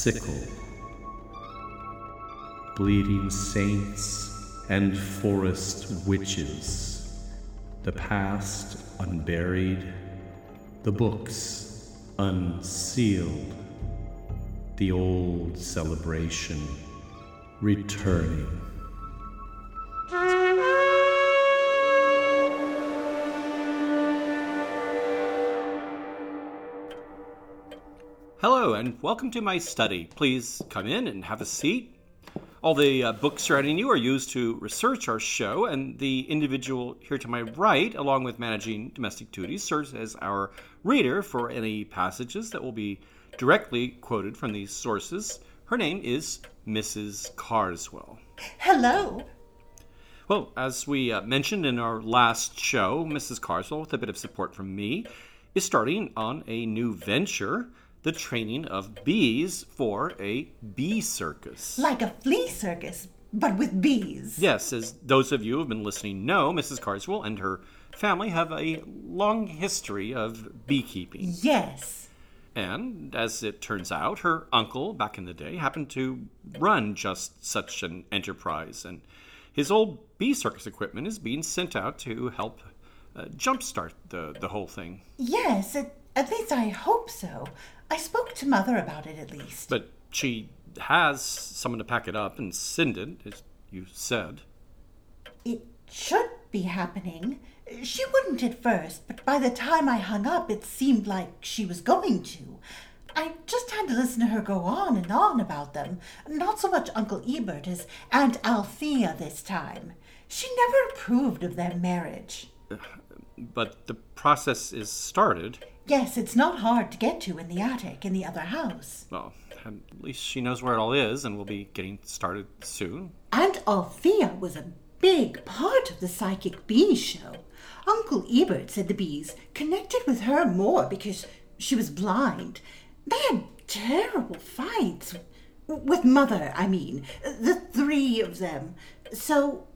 sickle. Bleeding saints and forest witches, the past unburied, the books unsealed, the old celebration returning. And welcome to my study. Please come in and have a seat. All the uh, books surrounding you are used to research our show, and the individual here to my right, along with managing domestic duties, serves as our reader for any passages that will be directly quoted from these sources. Her name is Mrs. Carswell. Hello. Well, as we uh, mentioned in our last show, Mrs. Carswell, with a bit of support from me, is starting on a new venture the training of bees for a bee circus. Like a flea circus, but with bees. Yes, as those of you who have been listening know, Mrs. Carswell and her family have a long history of beekeeping. Yes. And as it turns out, her uncle back in the day happened to run just such an enterprise, and his old bee circus equipment is being sent out to help uh, jumpstart the, the whole thing. Yes, at, at least I hope so. I spoke to Mother about it at least. But she has someone to pack it up and send it, as you said. It should be happening. She wouldn't at first, but by the time I hung up, it seemed like she was going to. I just had to listen to her go on and on about them. Not so much Uncle Ebert as Aunt Althea this time. She never approved of their marriage. But the process is started. Yes, it's not hard to get to in the attic in the other house. Well, at least she knows where it all is and we'll be getting started soon. Aunt Althea was a big part of the Psychic Bee show. Uncle Ebert said the bees connected with her more because she was blind. They had terrible fights. With Mother, I mean. The three of them. So,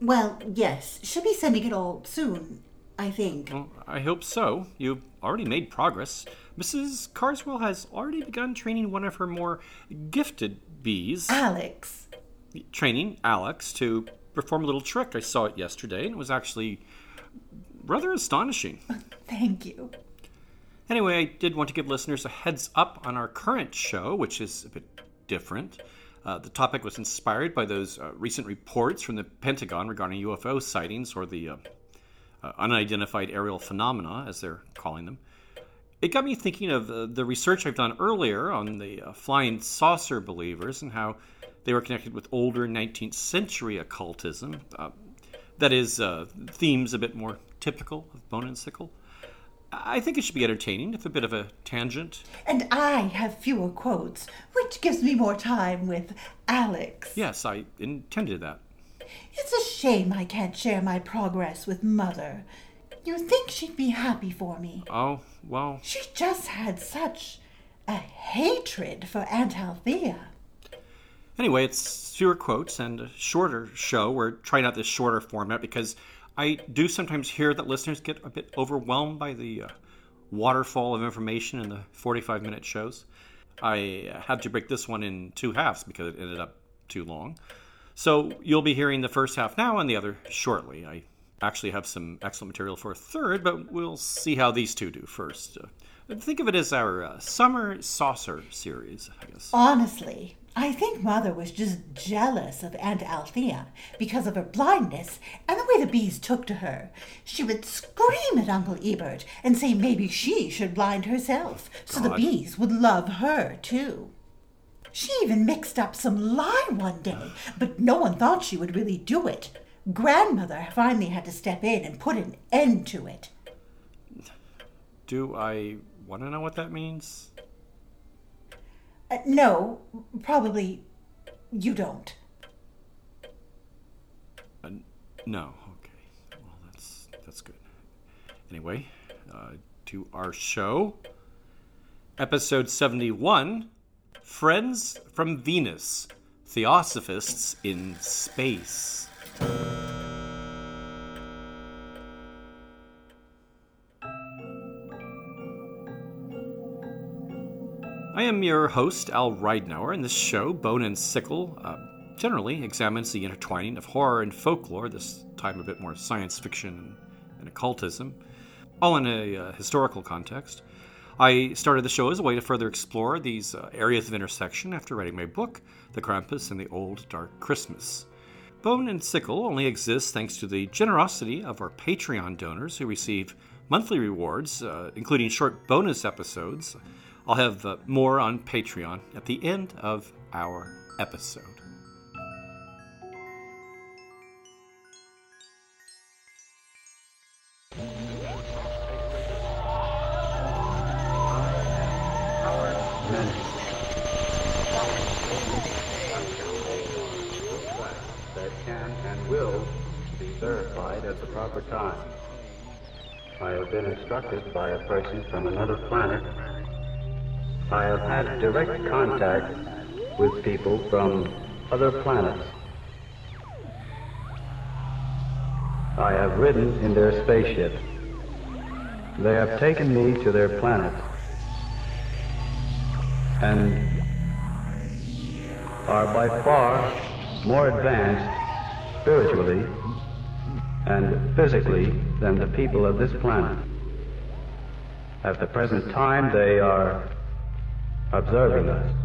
well, yes, she'll be sending it all soon, I think. Well, I hope so. You've already made progress. Mrs. Carswell has already begun training one of her more gifted bees. Alex. Training Alex to perform a little trick. I saw it yesterday, and it was actually rather astonishing. Thank you. Anyway, I did want to give listeners a heads up on our current show, which is a bit different. Uh, the topic was inspired by those uh, recent reports from the Pentagon regarding UFO sightings, or the uh, uh, unidentified aerial phenomena, as they're calling them. It got me thinking of uh, the research I've done earlier on the uh, flying saucer believers and how they were connected with older 19th century occultism. that is, themes a bit more typical of Bone and Sickle. I think it should be entertaining, if a bit of a tangent. And I have fewer quotes, which gives me more time with Alex. Yes, I intended that. It's a shame I can't share my progress with Mother. You think she'd be happy for me? Oh, well. She just had such a hatred for Aunt Althea. Anyway, it's fewer quotes and a shorter show. We're trying out this shorter format because I do sometimes hear that listeners get a bit overwhelmed by the uh, waterfall of information in the 45 minute shows. I had to break this one in two halves because it ended up too long. So you'll be hearing the first half now and the other shortly. I actually have some excellent material for a third, but we'll see how these two do first. Uh, think of it as our uh, summer saucer series, I guess. Honestly, I think Mother was just jealous of Aunt Althea because of her blindness and the way the bees took to her. She would scream at Uncle Ebert and say maybe she should blind herself so God. the bees would love her too. She even mixed up some lye one day, but no one thought she would really do it. Grandmother finally had to step in and put an end to it. Do I want to know what that means? Uh, no, probably you don't. Uh, no. Okay. Well, that's that's good. Anyway, uh, to our show, episode seventy-one, "Friends from Venus: Theosophists in Space." I am your host, Al Ridenour, and this show, Bone and Sickle, uh, generally examines the intertwining of horror and folklore, this time a bit more science fiction and occultism, all in a uh, historical context. I started the show as a way to further explore these uh, areas of intersection after writing my book, The Krampus and the Old Dark Christmas. Bone and Sickle only exists thanks to the generosity of our Patreon donors who receive monthly rewards, uh, including short bonus episodes I'll have uh, more on Patreon at the end of our episode. That can and will be verified at the proper time. I have been instructed by a person from another planet I have had direct contact with people from other planets. I have ridden in their spaceship. They have taken me to their planet and are by far more advanced spiritually and physically than the people of this planet. At the present time, they are observing us.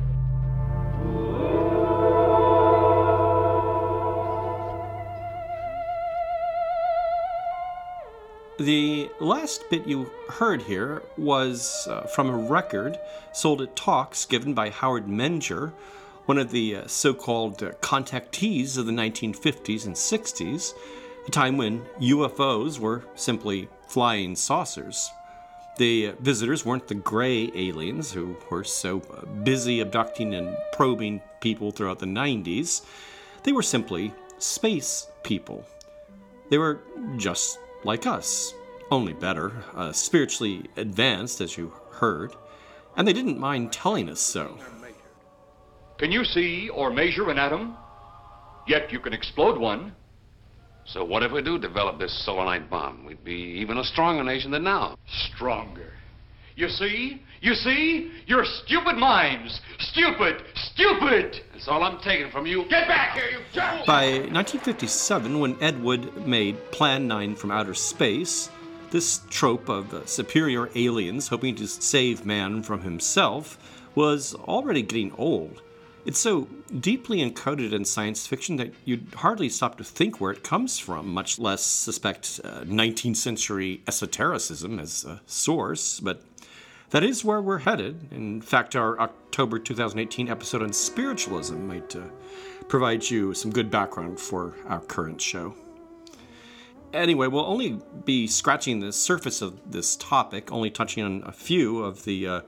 The last bit you heard here was uh, from a record sold at talks given by Howard Menger, one of the uh, so called uh, contactees of the 1950s and 60s, a time when UFOs were simply flying saucers. The visitors weren't the gray aliens who were so busy abducting and probing people throughout the 90s. They were simply space people. They were just like us, only better, uh, spiritually advanced, as you heard, and they didn't mind telling us so. Can you see or measure an atom? Yet you can explode one. So what if we do develop this solaranite bomb? We'd be even a stronger nation than now. Stronger. You see? You see? Your stupid minds. Stupid! Stupid! That's all I'm taking from you. Get back here, you fool! By 1957, when Ed Wood made Plan 9 from Outer Space, this trope of uh, superior aliens hoping to save man from himself was already getting old. It's so deeply encoded in science fiction that you'd hardly stop to think where it comes from, much less suspect uh, 19th century esotericism as a source. But that is where we're headed. In fact, our October 2018 episode on spiritualism might uh, provide you some good background for our current show. Anyway, we'll only be scratching the surface of this topic, only touching on a few of the uh,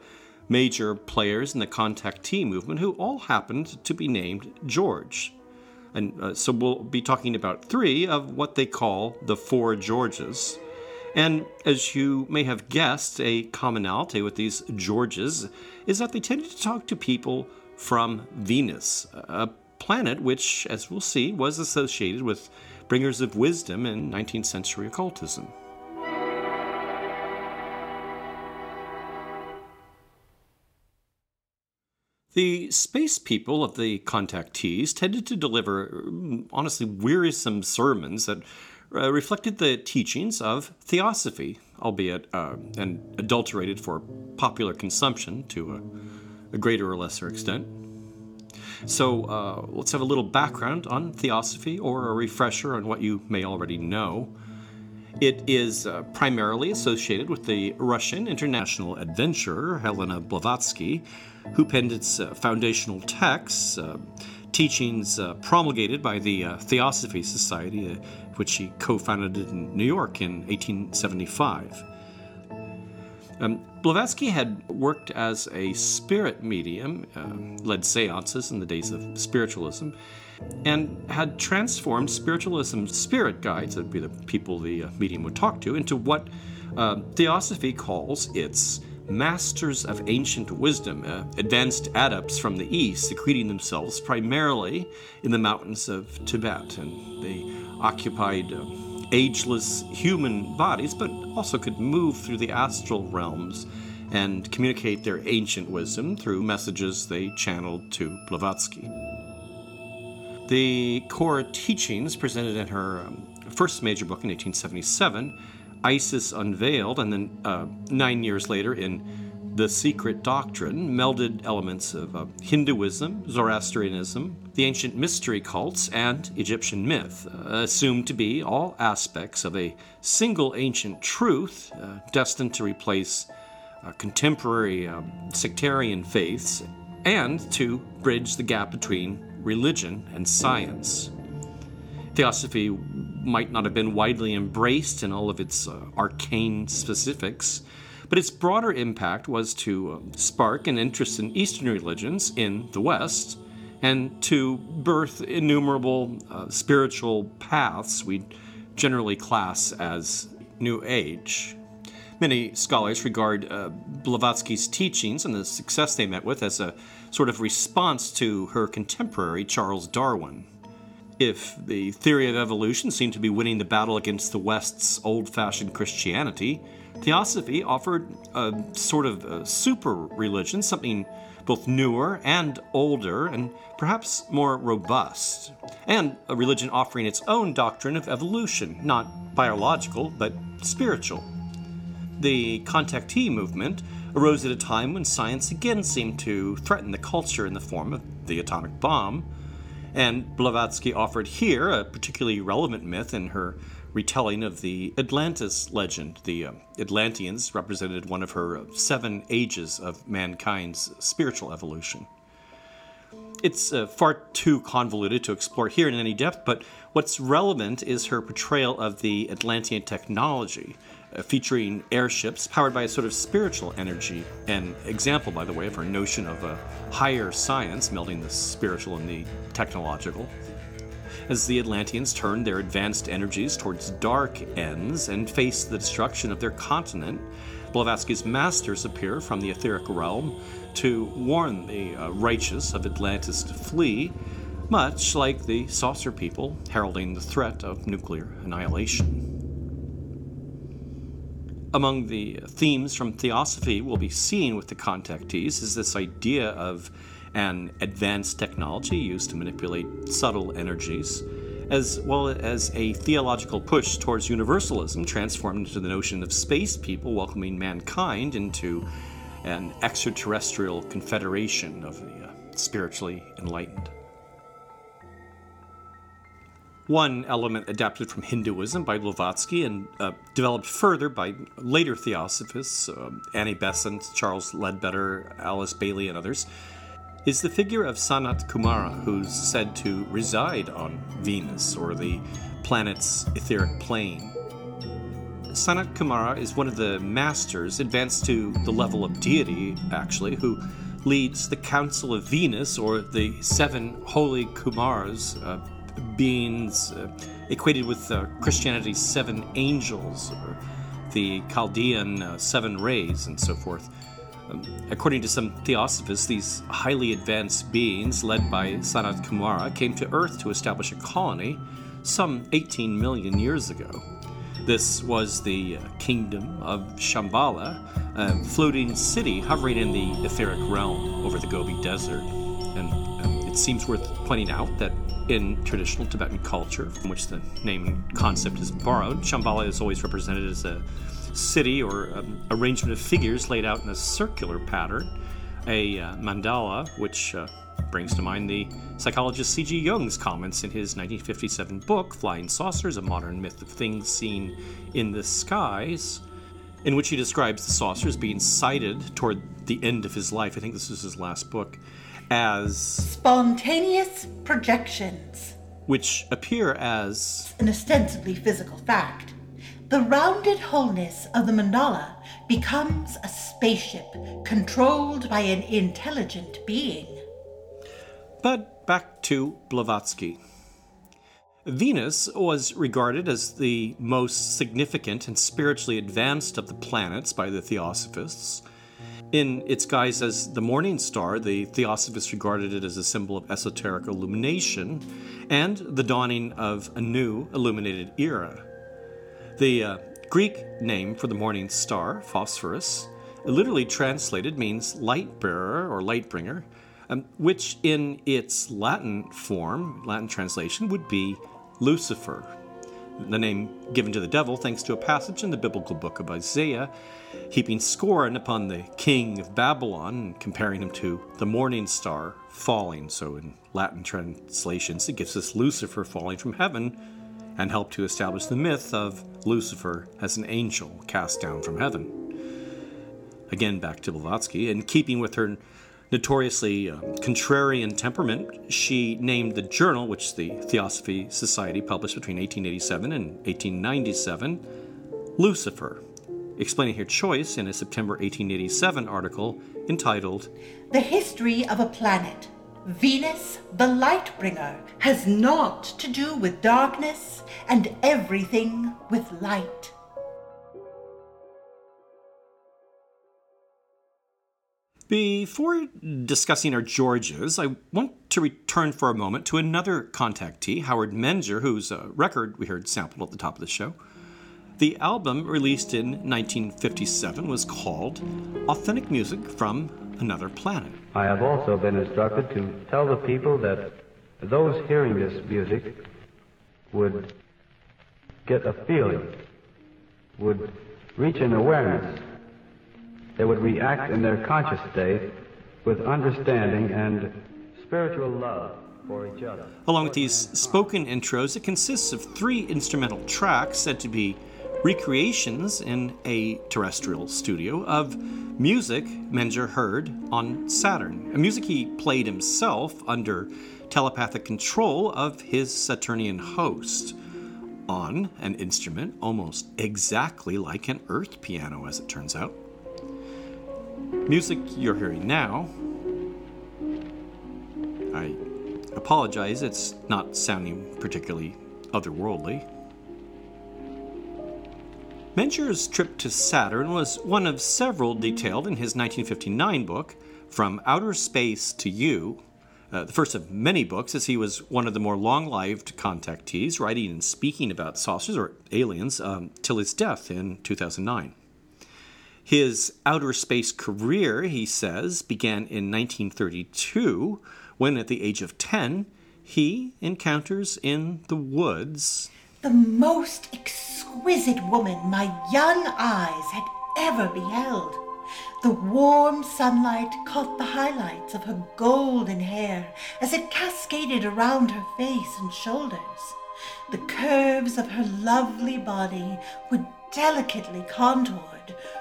major players in the contactee movement who all happened to be named George. And uh, so we'll be talking about three of what they call the Four Georges. And as you may have guessed, a commonality with these Georges is that they tended to talk to people from Venus, a planet which, as we'll see, was associated with bringers of wisdom in 19th century occultism. The space people of the contactees tended to deliver, mm, honestly, wearisome sermons that uh, reflected the teachings of theosophy, albeit uh, and adulterated for popular consumption to a, a greater or lesser extent. So uh, let's have a little background on theosophy or a refresher on what you may already know. It is uh, primarily associated with the Russian international adventurer Helena Blavatsky, who penned its uh, foundational texts, uh, teachings uh, promulgated by the uh, Theosophy Society, uh, which he co founded in New York in 1875. Um, Blavatsky had worked as a spirit medium, uh, led seances in the days of spiritualism, and had transformed spiritualism's spirit guides, that would be the people the uh, medium would talk to, into what uh, Theosophy calls its masters of ancient wisdom, uh, advanced adepts from the east, secreting themselves primarily in the mountains of Tibet. And they occupied uh, ageless human bodies, but also could move through the astral realms and communicate their ancient wisdom through messages they channeled to Blavatsky. The core teachings presented in her um, first major book in 1877, Isis Unveiled, and then uh, nine years later in The Secret Doctrine, melded elements of uh, Hinduism, Zoroastrianism, the ancient mystery cults, and Egyptian myth, uh, assumed to be all aspects of a single ancient truth uh, destined to replace uh, contemporary um, sectarian faiths and to bridge the gap between religion and science. Theosophy might not have been widely embraced in all of its uh, arcane specifics, but its broader impact was to uh, spark an interest in Eastern religions in the West and to birth innumerable uh, spiritual paths we generally class as New Age. Many scholars regard uh, Blavatsky's teachings and the success they met with as a sort of response to her contemporary Charles Darwin. If the theory of evolution seemed to be winning the battle against the West's old fashioned Christianity, Theosophy offered a sort of a super religion, something both newer and older, and perhaps more robust, and a religion offering its own doctrine of evolution, not biological, but spiritual. The contactee movement arose at a time when science again seemed to threaten the culture in the form of the atomic bomb, and Blavatsky offered here a particularly relevant myth in her retelling of the Atlantis legend. The uh, Atlanteans represented one of her seven ages of mankind's spiritual evolution. It's uh, far too convoluted to explore here in any depth, but what's relevant is her portrayal of the Atlantean technology, uh, featuring airships powered by a sort of spiritual energy. An example, by the way, of her notion of a higher science melding the spiritual and the technological. As the Atlanteans turned their advanced energies towards dark ends and faced the destruction of their continent, Blavatsky's masters appear from the etheric realm to warn the uh, righteous of Atlantis to flee, much like the saucer people heralding the threat of nuclear annihilation. Among the themes from Theosophy we'll be seeing with the contactees is this idea of an advanced technology used to manipulate subtle energies, as well as a theological push towards universalism, transformed into the notion of space people welcoming mankind into an extraterrestrial confederation of the uh, spiritually enlightened. One element adapted from Hinduism by Blavatsky and uh, developed further by later theosophists, uh, Annie Besant, Charles Leadbeater, Alice Bailey, and others, is the figure of Sanat Kumara, who's said to reside on Venus or the planet's etheric plane. Sanat Kumara is one of the masters advanced to the level of deity, actually, who leads the Council of Venus, or the seven holy Kumars, uh, beings uh, equated with uh, Christianity's seven angels, or the Chaldean uh, seven rays, and so forth. Um, according to some theosophists, these highly advanced beings, led by Sanat Kumara, came to Earth to establish a colony some 18 million years ago. This was the uh, kingdom of Shambhala, a floating city hovering in the etheric realm over the Gobi Desert. It seems worth pointing out that in traditional Tibetan culture, from which the name and concept is borrowed, Shambhala is always represented as a city or um, arrangement of figures laid out in a circular pattern, a uh, mandala, which uh, brings to mind the psychologist C.G. Jung's comments in his 1957 book, Flying Saucers A Modern Myth of Things Seen in the Skies, in which he describes the saucers being sighted toward the end of his life. I think this was his last book, as spontaneous projections, which appear as an ostensibly physical fact the rounded wholeness of the mandala becomes a spaceship controlled by an intelligent being. But back to Blavatsky. Venus was regarded as the most significant and spiritually advanced of the planets by the Theosophists. In its guise as the morning star, the Theosophists regarded it as a symbol of esoteric illumination and the dawning of a new illuminated era. The uh, Greek name for the morning star, Phosphorus, literally translated means light bearer or light bringer, um, which in its Latin form, Latin translation, would be Lucifer, the name given to the devil thanks to a passage in the biblical book of Isaiah, heaping scorn upon the king of Babylon and comparing him to the morning star falling. So, in Latin translations, it gives us Lucifer falling from heaven and helped to establish the myth of Lucifer as an angel cast down from heaven. Again, back to Blavatsky, in keeping with her notoriously um, contrarian temperament, she named the journal, which the Theosophy Society published between 1887 and 1897, Lucifer, explaining her choice in a September 1887 article entitled The History of a Planet. Venus, the light bringer, has naught to do with darkness and everything with light. Before discussing our Georges, I want to return for a moment to another contactee, Howard Menger, whose uh, record we heard sampled at the top of the show. The album, released in 1957, was called Authentic Music from Another Planet. I have also been instructed to tell the people that those hearing this music would get a feeling, would reach an awareness they would react in their conscious state with understanding and spiritual love for each other. Along with these spoken intros, it consists of three instrumental tracks said to be recreations in a terrestrial studio of music Menger heard on Saturn, a music he played himself under telepathic control of his Saturnian host on an instrument almost exactly like an Earth piano, as it turns out. Music you're hearing now, I apologize, it's not sounding particularly otherworldly. Menger's trip to Saturn was one of several detailed in his 1959 book, From Outer Space to You, uh, the first of many books, as he was one of the more long lived contactees, writing and speaking about saucers or aliens um, till his death in 2009. His outer space career, he says, began in 1932 when, at the age of 10, he encounters in the woods the most exquisite woman my young eyes had ever beheld. The warm sunlight caught the highlights of her golden hair as it cascaded around her face and shoulders. The curves of her lovely body were delicately contoured,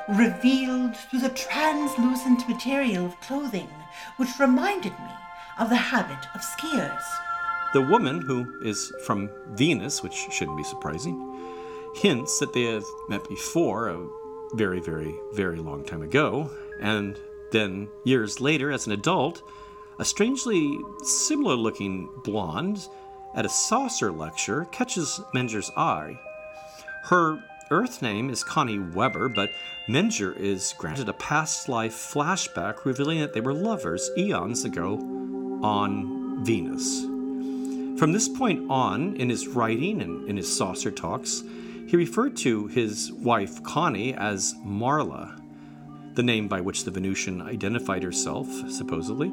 revealed through the translucent material of clothing, which reminded me of the habit of skiers. The woman, who is from Venus, which shouldn't be surprising, hints that they have met before a very, very, very long time ago, and then years later, as an adult, a strangely similar looking blonde at a saucer lecture catches Menger's eye. Her Earth name is Connie Weber, but Menger is granted a past life flashback revealing that they were lovers eons ago on Venus. From this point on, in his writing and in his saucer talks, he referred to his wife Connie as Marla, the name by which the Venusian identified herself, supposedly.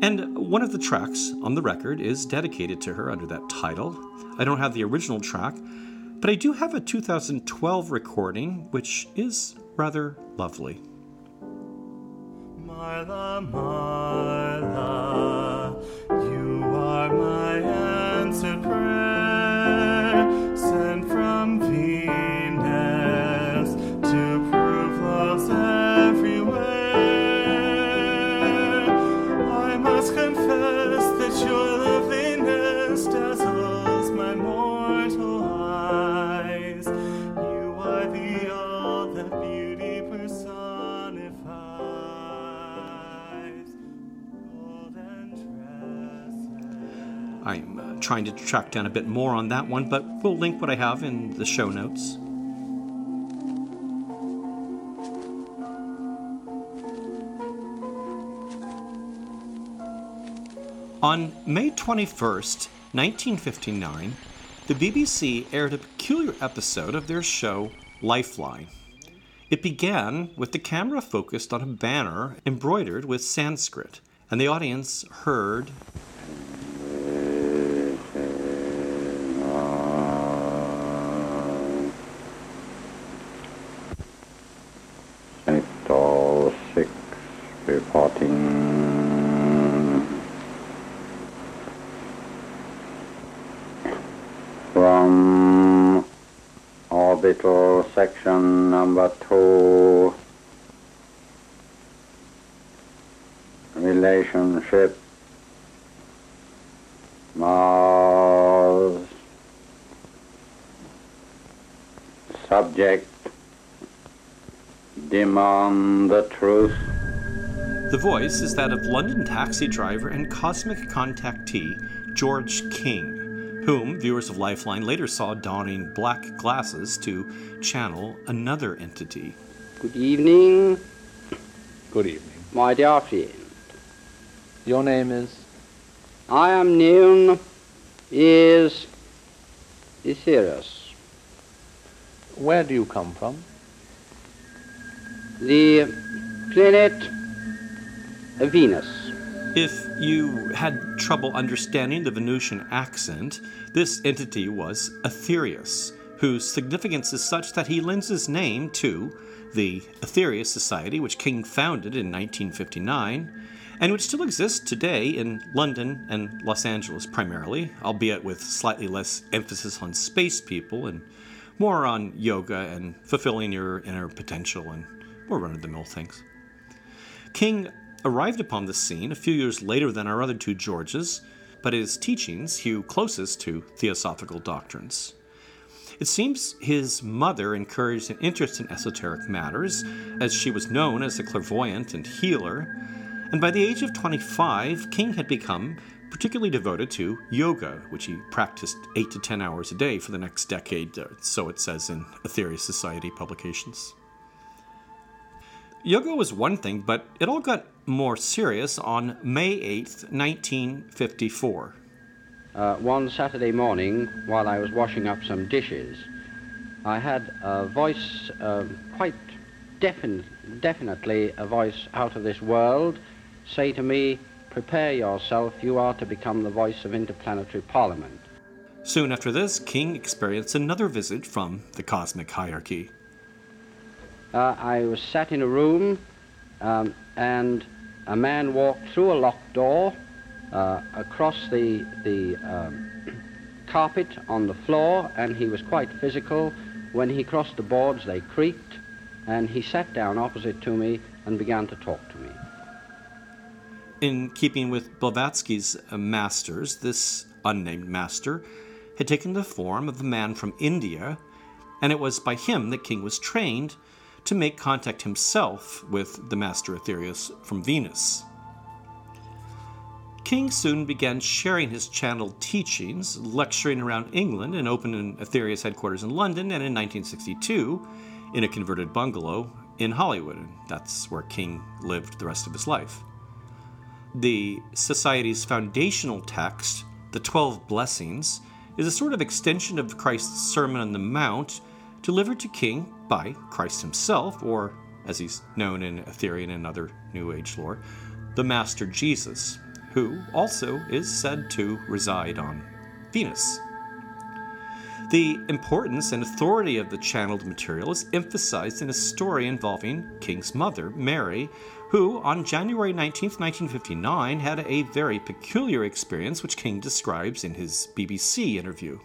And one of the tracks on the record is dedicated to her under that title. I don't have the original track, but I do have a 2012 recording, which is rather lovely. Marla, Marla, you are my answered prayer, sent from Venus trying to track down a bit more on that one, but we'll link what I have in the show notes. On May 21st, 1959, the BBC aired a peculiar episode of their show Lifeline. It began with the camera focused on a banner embroidered with Sanskrit, and the audience heard Sector 6 reporting. From orbital number 2, relationship. Mars, subject. Demand the truth. The voice is that of London taxi driver and cosmic contactee George King, whom viewers of Lifeline later saw donning black glasses to channel another entity. Good evening, Good evening. my dear friend. Your name is? I am known as Aetherius, Where do you come from? the planet Venus. If you had trouble understanding the Venusian accent, this entity was Aetherius, whose significance is such that he lends his name to the Aetherius Society, which King founded in 1959, and which still exists today in London and Los Angeles primarily, albeit with slightly less emphasis on space people and more on yoga and fulfilling your inner potential and more run of the mill things. King arrived upon the scene a few years later than our other two Georges, but his teachings hew closest to theosophical doctrines. It seems his mother encouraged an interest in esoteric matters, as she was known as a clairvoyant and healer, and by the age of 25, King had become particularly devoted to yoga, which he practiced 8 to 10 hours a day for the next decade, uh, so it says in Aetherius Society publications. Yoga was one thing, but it all got more serious on May 8, 1954. Uh, one Saturday morning, while I was washing up some dishes, I had a voice, um quite defin- definitely a voice out of this world, say to me, Prepare yourself, you are to become the voice of interplanetary parliament. Soon after this, King experienced another visit from the cosmic hierarchy. Uh, I was sat in a room, um, and a man walked through a locked door uh, across the the um, carpet on the floor, and he was quite physical. When he crossed the boards, they creaked, and he sat down opposite to me and began to talk to me. In keeping with Blavatsky's uh, masters, this unnamed master had taken the form of a man from India, and it was by him that King was trained to make contact himself with the master Aetherius from Venus. King soon began sharing his channeled teachings, lecturing around England and opened an Aetherius headquarters in London, and in 1962, in a converted bungalow in Hollywood. And that's where King lived the rest of his life. The Society's foundational text, the Twelve Blessings, is a sort of extension of Christ's Sermon on the Mount delivered to King by Christ himself, or as he's known in Aetherian and other New Age lore, the Master Jesus, who also is said to reside on Venus. The importance and authority of the channeled material is emphasized in a story involving King's mother, Mary, who, on January 19, 1959, had a very peculiar experience which King describes in his BBC interview.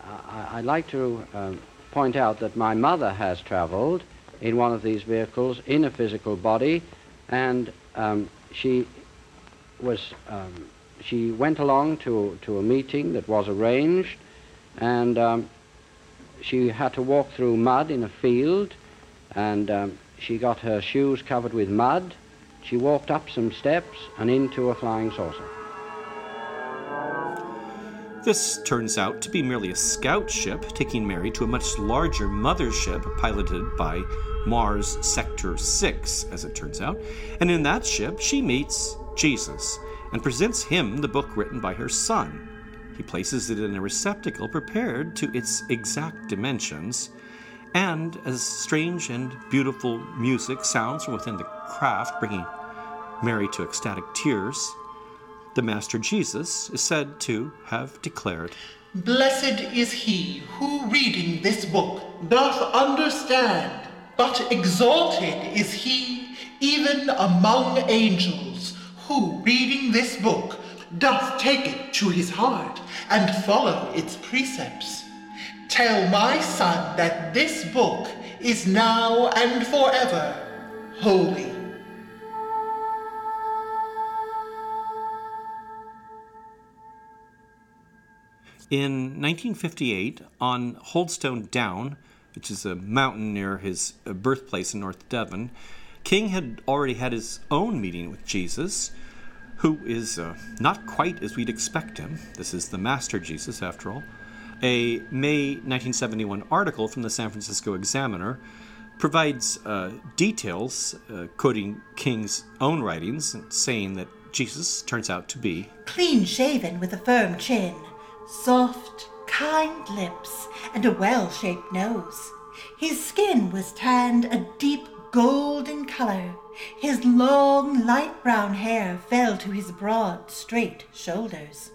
I, I'd like to um, point out that my mother has traveled in one of these vehicles in a physical body, and um, she was um, she went along to to a meeting that was arranged, and um, she had to walk through mud in a field, and um, she got her shoes covered with mud. She walked up some steps and into a flying saucer. This turns out to be merely a scout ship taking Mary to a much larger mothership piloted by Mars Sector 6, as it turns out. And in that ship, she meets Jesus and presents him the book written by her son. He places it in a receptacle prepared to its exact dimensions, And as strange and beautiful music sounds from within the craft, bringing Mary to ecstatic tears, the Master Jesus is said to have declared, Blessed is he who, reading this book, doth understand, but exalted is he even among angels, who, reading this book, doth take it to his heart and follow its precepts. Tell my son that this book is now and forever holy. In 1958, on Holdstone Down, which is a mountain near his uh, birthplace in North Devon, King had already had his own meeting with Jesus, who is uh, not quite as we'd expect him. This is the Master Jesus, after all. A May 1971 article from the San Francisco Examiner provides uh, details, uh, quoting King's own writings, saying that Jesus turns out to be clean shaven with a firm chin, soft, kind lips, and a well shaped nose. His skin was tanned a deep golden color. His long, light brown hair fell to his broad, straight shoulders.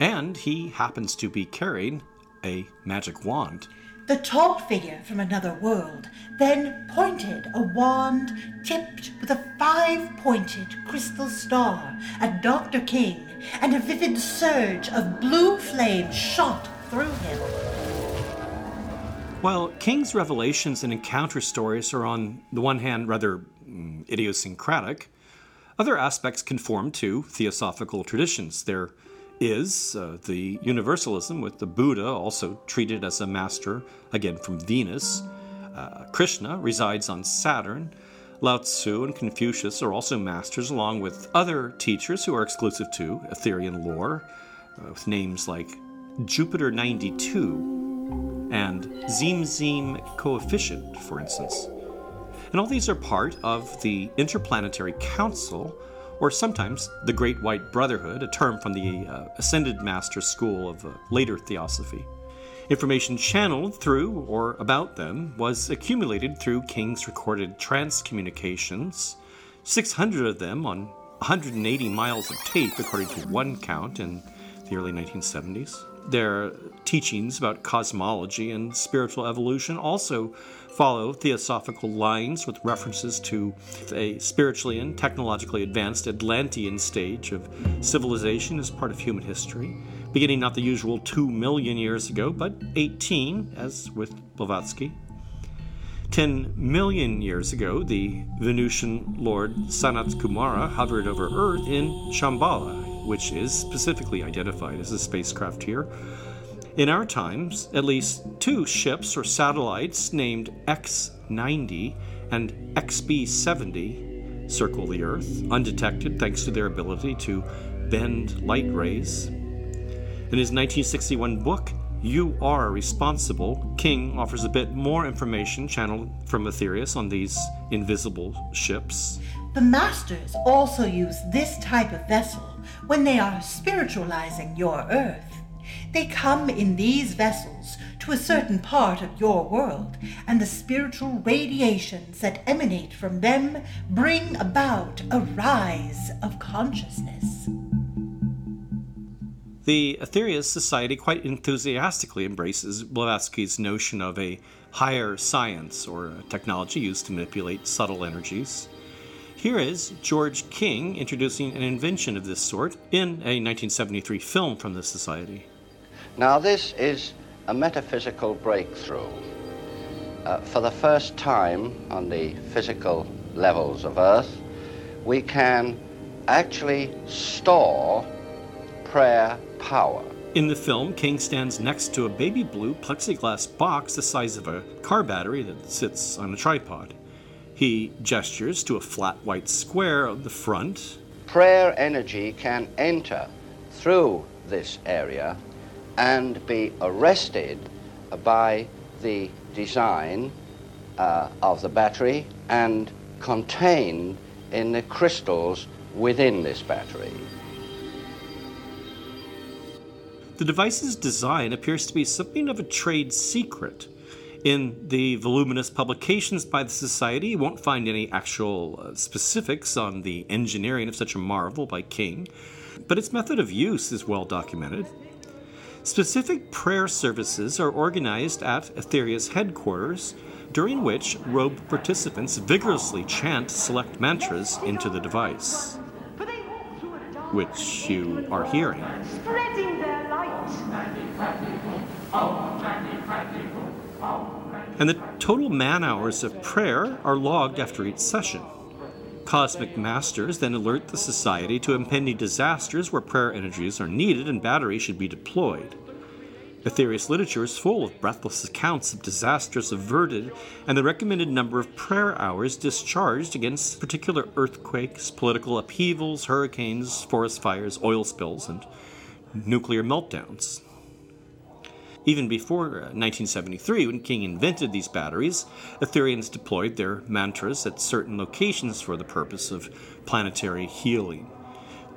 And he happens to be carrying a magic wand. The tall figure from another world then pointed a wand tipped with a five pointed crystal star at Dr. King, and a vivid surge of blue flame shot through him. While King's revelations and encounter stories are, on the one hand, rather mm, idiosyncratic, other aspects conform to theosophical traditions. There is uh, the universalism with the Buddha also treated as a master, again from Venus. Uh, Krishna resides on Saturn. Lao Tzu and Confucius are also masters, along with other teachers who are exclusive to Aetherian lore, uh, with names like Jupiter 92 and Zim Zim Coefficient, for instance. And all these are part of the Interplanetary Council, or sometimes the Great White Brotherhood, a term from the uh, Ascended Master school of uh, later theosophy. Information channeled through or about them was accumulated through King's recorded trance communications, 600 of them on 180 miles of tape, according to one count in the early 1970s. Their teachings about cosmology and spiritual evolution also follow theosophical lines with references to a spiritually and technologically advanced Atlantean stage of civilization as part of human history, beginning not the usual 2 million years ago, but 18, as with Blavatsky. 10 million years ago, the Venusian lord Sanat Kumara hovered over Earth in Shambhala, which is specifically identified as a spacecraft here. In our times, at least two ships or satellites named X 90 and XB 70 circle the Earth, undetected thanks to their ability to bend light rays. In his 1961 book, You Are Responsible, King offers a bit more information channeled from Aetherius on these invisible ships. The masters also use this type of vessel when they are spiritualizing your earth. They come in these vessels to a certain part of your world, and the spiritual radiations that emanate from them bring about a rise of consciousness. The Aetherius Society quite enthusiastically embraces Blavatsky's notion of a higher science or technology used to manipulate subtle energies. Here is George King introducing an invention of this sort in a 1973 film from the Society. Now, this is a metaphysical breakthrough. Uh, for the first time on the physical levels of Earth, we can actually store prayer power. In the film, King stands next to a baby blue plexiglass box the size of a car battery that sits on a tripod. He gestures to a flat white square of the front. Prayer energy can enter through this area and be arrested by the design uh, of the battery and contained in the crystals within this battery. The device's design appears to be something of a trade secret. In the voluminous publications by the Society, you won't find any actual uh, specifics on the engineering of such a marvel by King, but its method of use is well documented. Specific prayer services are organized at Aetherius' headquarters, during which robed participants vigorously chant select mantras into the device, which you are hearing. Spreading their light. And the total man hours of prayer are logged after each session. Cosmic Masters then alert the Society to impending disasters where prayer energies are needed and batteries should be deployed. Aetherius literature is full of breathless accounts of disasters averted and the recommended number of prayer hours discharged against particular earthquakes, political upheavals, hurricanes, forest fires, oil spills, and nuclear meltdowns. Even before 1973, when King invented these batteries, Aetherians deployed their mantras at certain locations for the purpose of planetary healing.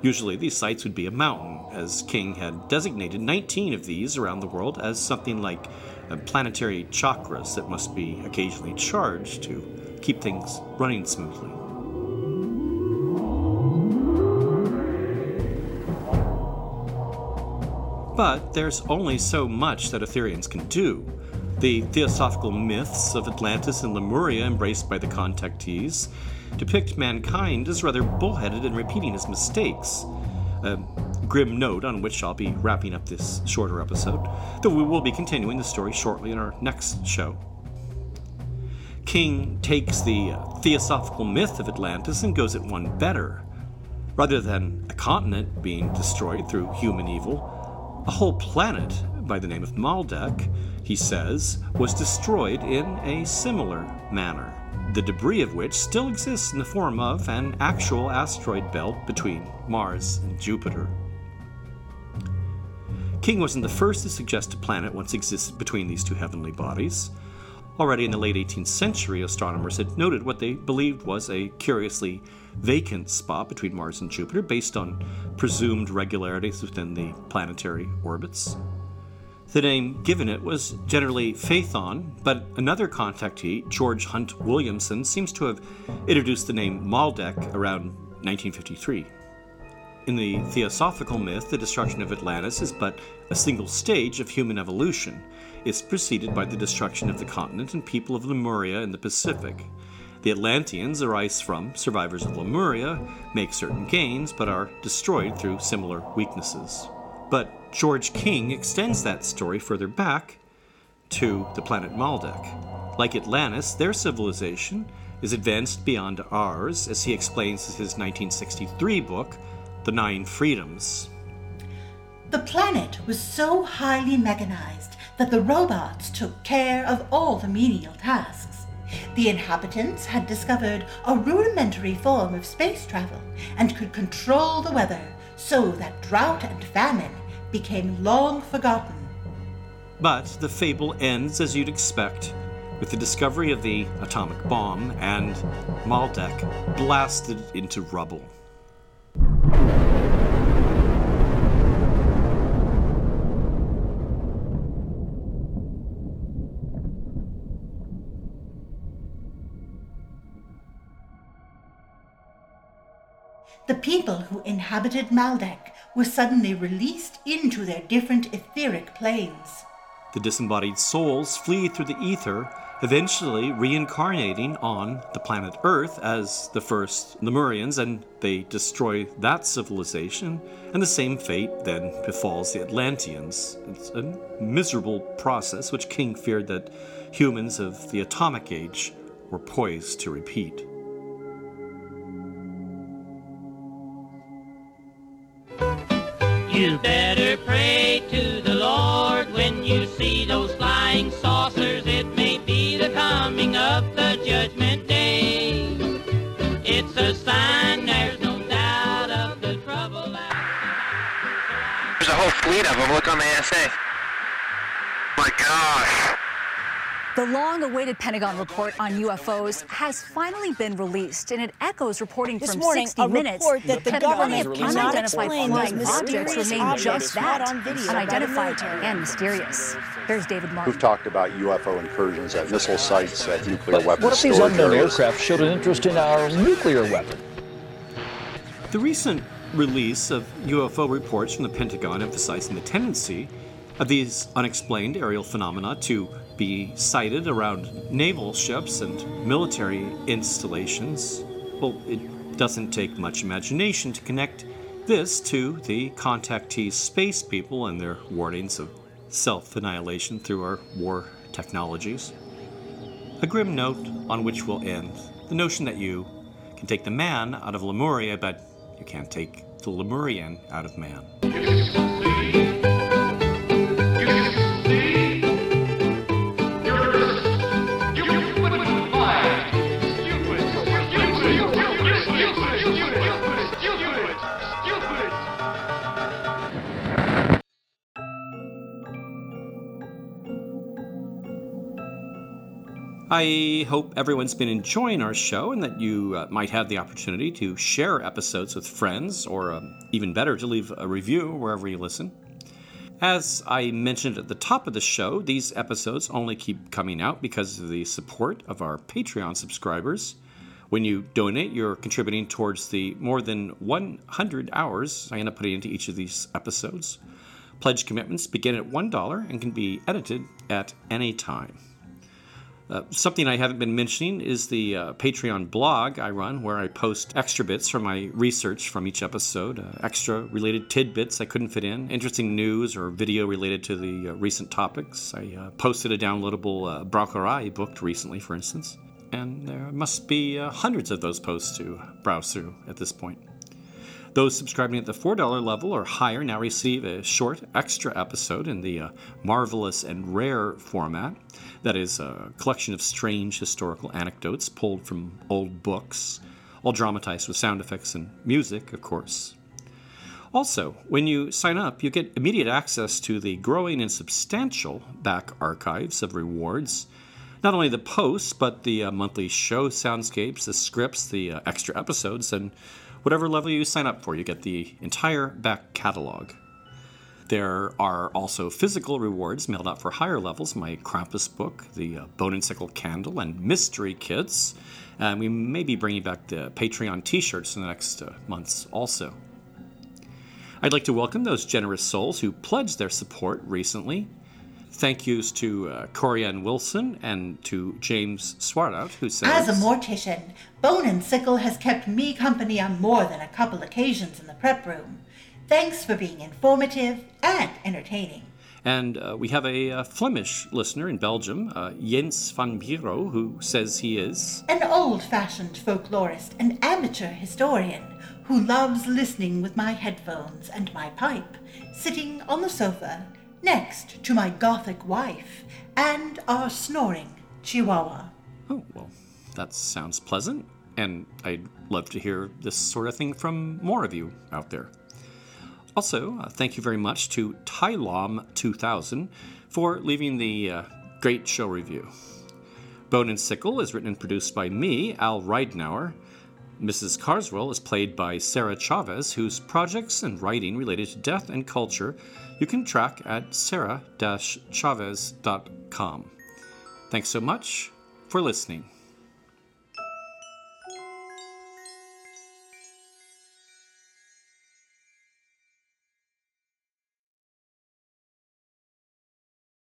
Usually, these sites would be a mountain, as King had designated 19 of these around the world as something like uh, planetary chakras that must be occasionally charged to keep things running smoothly. But there's only so much that Aetherians can do. The theosophical myths of Atlantis and Lemuria embraced by the contactees depict mankind as rather bullheaded and repeating his mistakes. A grim note on which I'll be wrapping up this shorter episode, though we will be continuing the story shortly in our next show. King takes the uh, theosophical myth of Atlantis and goes it one better. Rather than a continent being destroyed through human evil, a whole planet by the name of Maldek, he says, was destroyed in a similar manner the debris of which still exists in the form of an actual asteroid belt between Mars and Jupiter. King wasn't the first to suggest a planet once existed between these two heavenly bodies. Already in the late 18th century, astronomers had noted what they believed was a curiously vacant spot between Mars and Jupiter based on presumed regularities within the planetary orbits. The name given it was generally Phaethon, but another contactee, George Hunt Williamson, seems to have introduced the name Maldek around 1953. In the theosophical myth, the destruction of Atlantis is but a single stage of human evolution. It's preceded by the destruction of the continent and people of Lemuria in the Pacific. The Atlanteans arise from survivors of Lemuria, make certain gains, but are destroyed through similar weaknesses. But George King extends that story further back to the planet Maldek. Like Atlantis, their civilization is advanced beyond ours, as he explains in his 1963 book, The Nine Freedoms. The planet was so highly mechanized that the robots took care of all the menial tasks. The inhabitants had discovered a rudimentary form of space travel and could control the weather so that drought and famine became long forgotten. But the fable ends as you'd expect, with the discovery of the atomic bomb and Maldek blasted into rubble. The people who inhabited Maldek were suddenly released into their different etheric planes. The disembodied souls flee through the ether, eventually reincarnating on the planet Earth as the first Lemurians, and they destroy that civilization, and the same fate then befalls the Atlanteans. It's a miserable process which King feared that humans of the atomic age were poised to repeat. You better pray to the Lord when you see those flying saucers. It may be the coming of the judgment day. It's a sign there's no doubt of the trouble There's a whole fleet of them. Look on the ASA. My gosh. The long awaited Pentagon report on UFOs has finally been released, and it echoes reporting This from morning, 60 a Minutes. report that the Pentagon government has cannot unidentified those flying objects remain just that on video by the unidentified and mysterious. Here's David Martin. Who've talked about UFO incursions at missile sites, at nuclear weapons What if these unknown areas? aircraft showed an interest in our nuclear weapon? The recent release of UFO reports from the Pentagon emphasizing the tendency of these unexplained aerial phenomena to be sighted around naval ships and military installations. Well, it doesn't take much imagination to connect this to the contactee space people and their warnings of self annihilation through our war technologies. A grim note on which we'll end the notion that you can take the man out of Lemuria, but you can't take the Lemurian out of man. I hope everyone's been enjoying our show and that you uh, might have the opportunity to share episodes with friends, or um, even better, to leave a review wherever you listen. As I mentioned at the top of the show, these episodes only keep coming out because of the support of our Patreon subscribers. When you donate, you're contributing towards the more than 100 hours I end up putting into each of these episodes. Pledge commitments begin at $1 and can be edited at any time. Uh, something I haven't been mentioning is the uh, Patreon blog I run, where I post extra bits from my research from each episode, uh, extra related tidbits I couldn't fit in, interesting news or video related to the uh, recent topics. I uh, posted a downloadable uh, Braucherei book recently, for instance, and there must be hundreds of those posts to browse through at this point. Those subscribing at the $4 level or higher now receive a short extra episode in the uh, marvelous and rare format. That is a collection of strange historical anecdotes pulled from old books, all dramatized with sound effects and music, of course. Also, when you sign up, you get immediate access to the growing and substantial back archives of rewards. Not only the posts, but the uh, monthly show soundscapes, the scripts, the uh, extra episodes, and whatever level you sign up for, you get the entire back catalog. There are also physical rewards mailed out for higher levels my Krampus book, the uh, Bone and Sickle candle, and mystery kits. And we may be bringing back the Patreon t shirts in the next uh, months also. I'd like to welcome those generous souls who pledged their support recently. Thank yous to uh, Corianne Wilson and to James Swartout, who says. As a mortician, Bone and Sickle has kept me company on more than a couple occasions in the prep room. Thanks for being informative and entertaining. And uh, we have a, uh Flemish listener in Belgium, uh, Jens van Bureau, who says he is. An old fashioned folklorist and amateur historian who loves listening with my headphones and my pipe, sitting on the sofa next to my gothic wife and our snoring chihuahua. Oh, well, that sounds pleasant. And I'd love to hear this sort of thing from more of you out there. Also, uh, thank you very much to Tylom2000 for leaving the uh, great show review. Bone and Sickle is written and produced by me, Al Ridenour. Mrs. Carswell is played by Sarah Chavez, whose projects and writing related to death and culture you can track at sarah-chavez.com. Thanks so much for listening.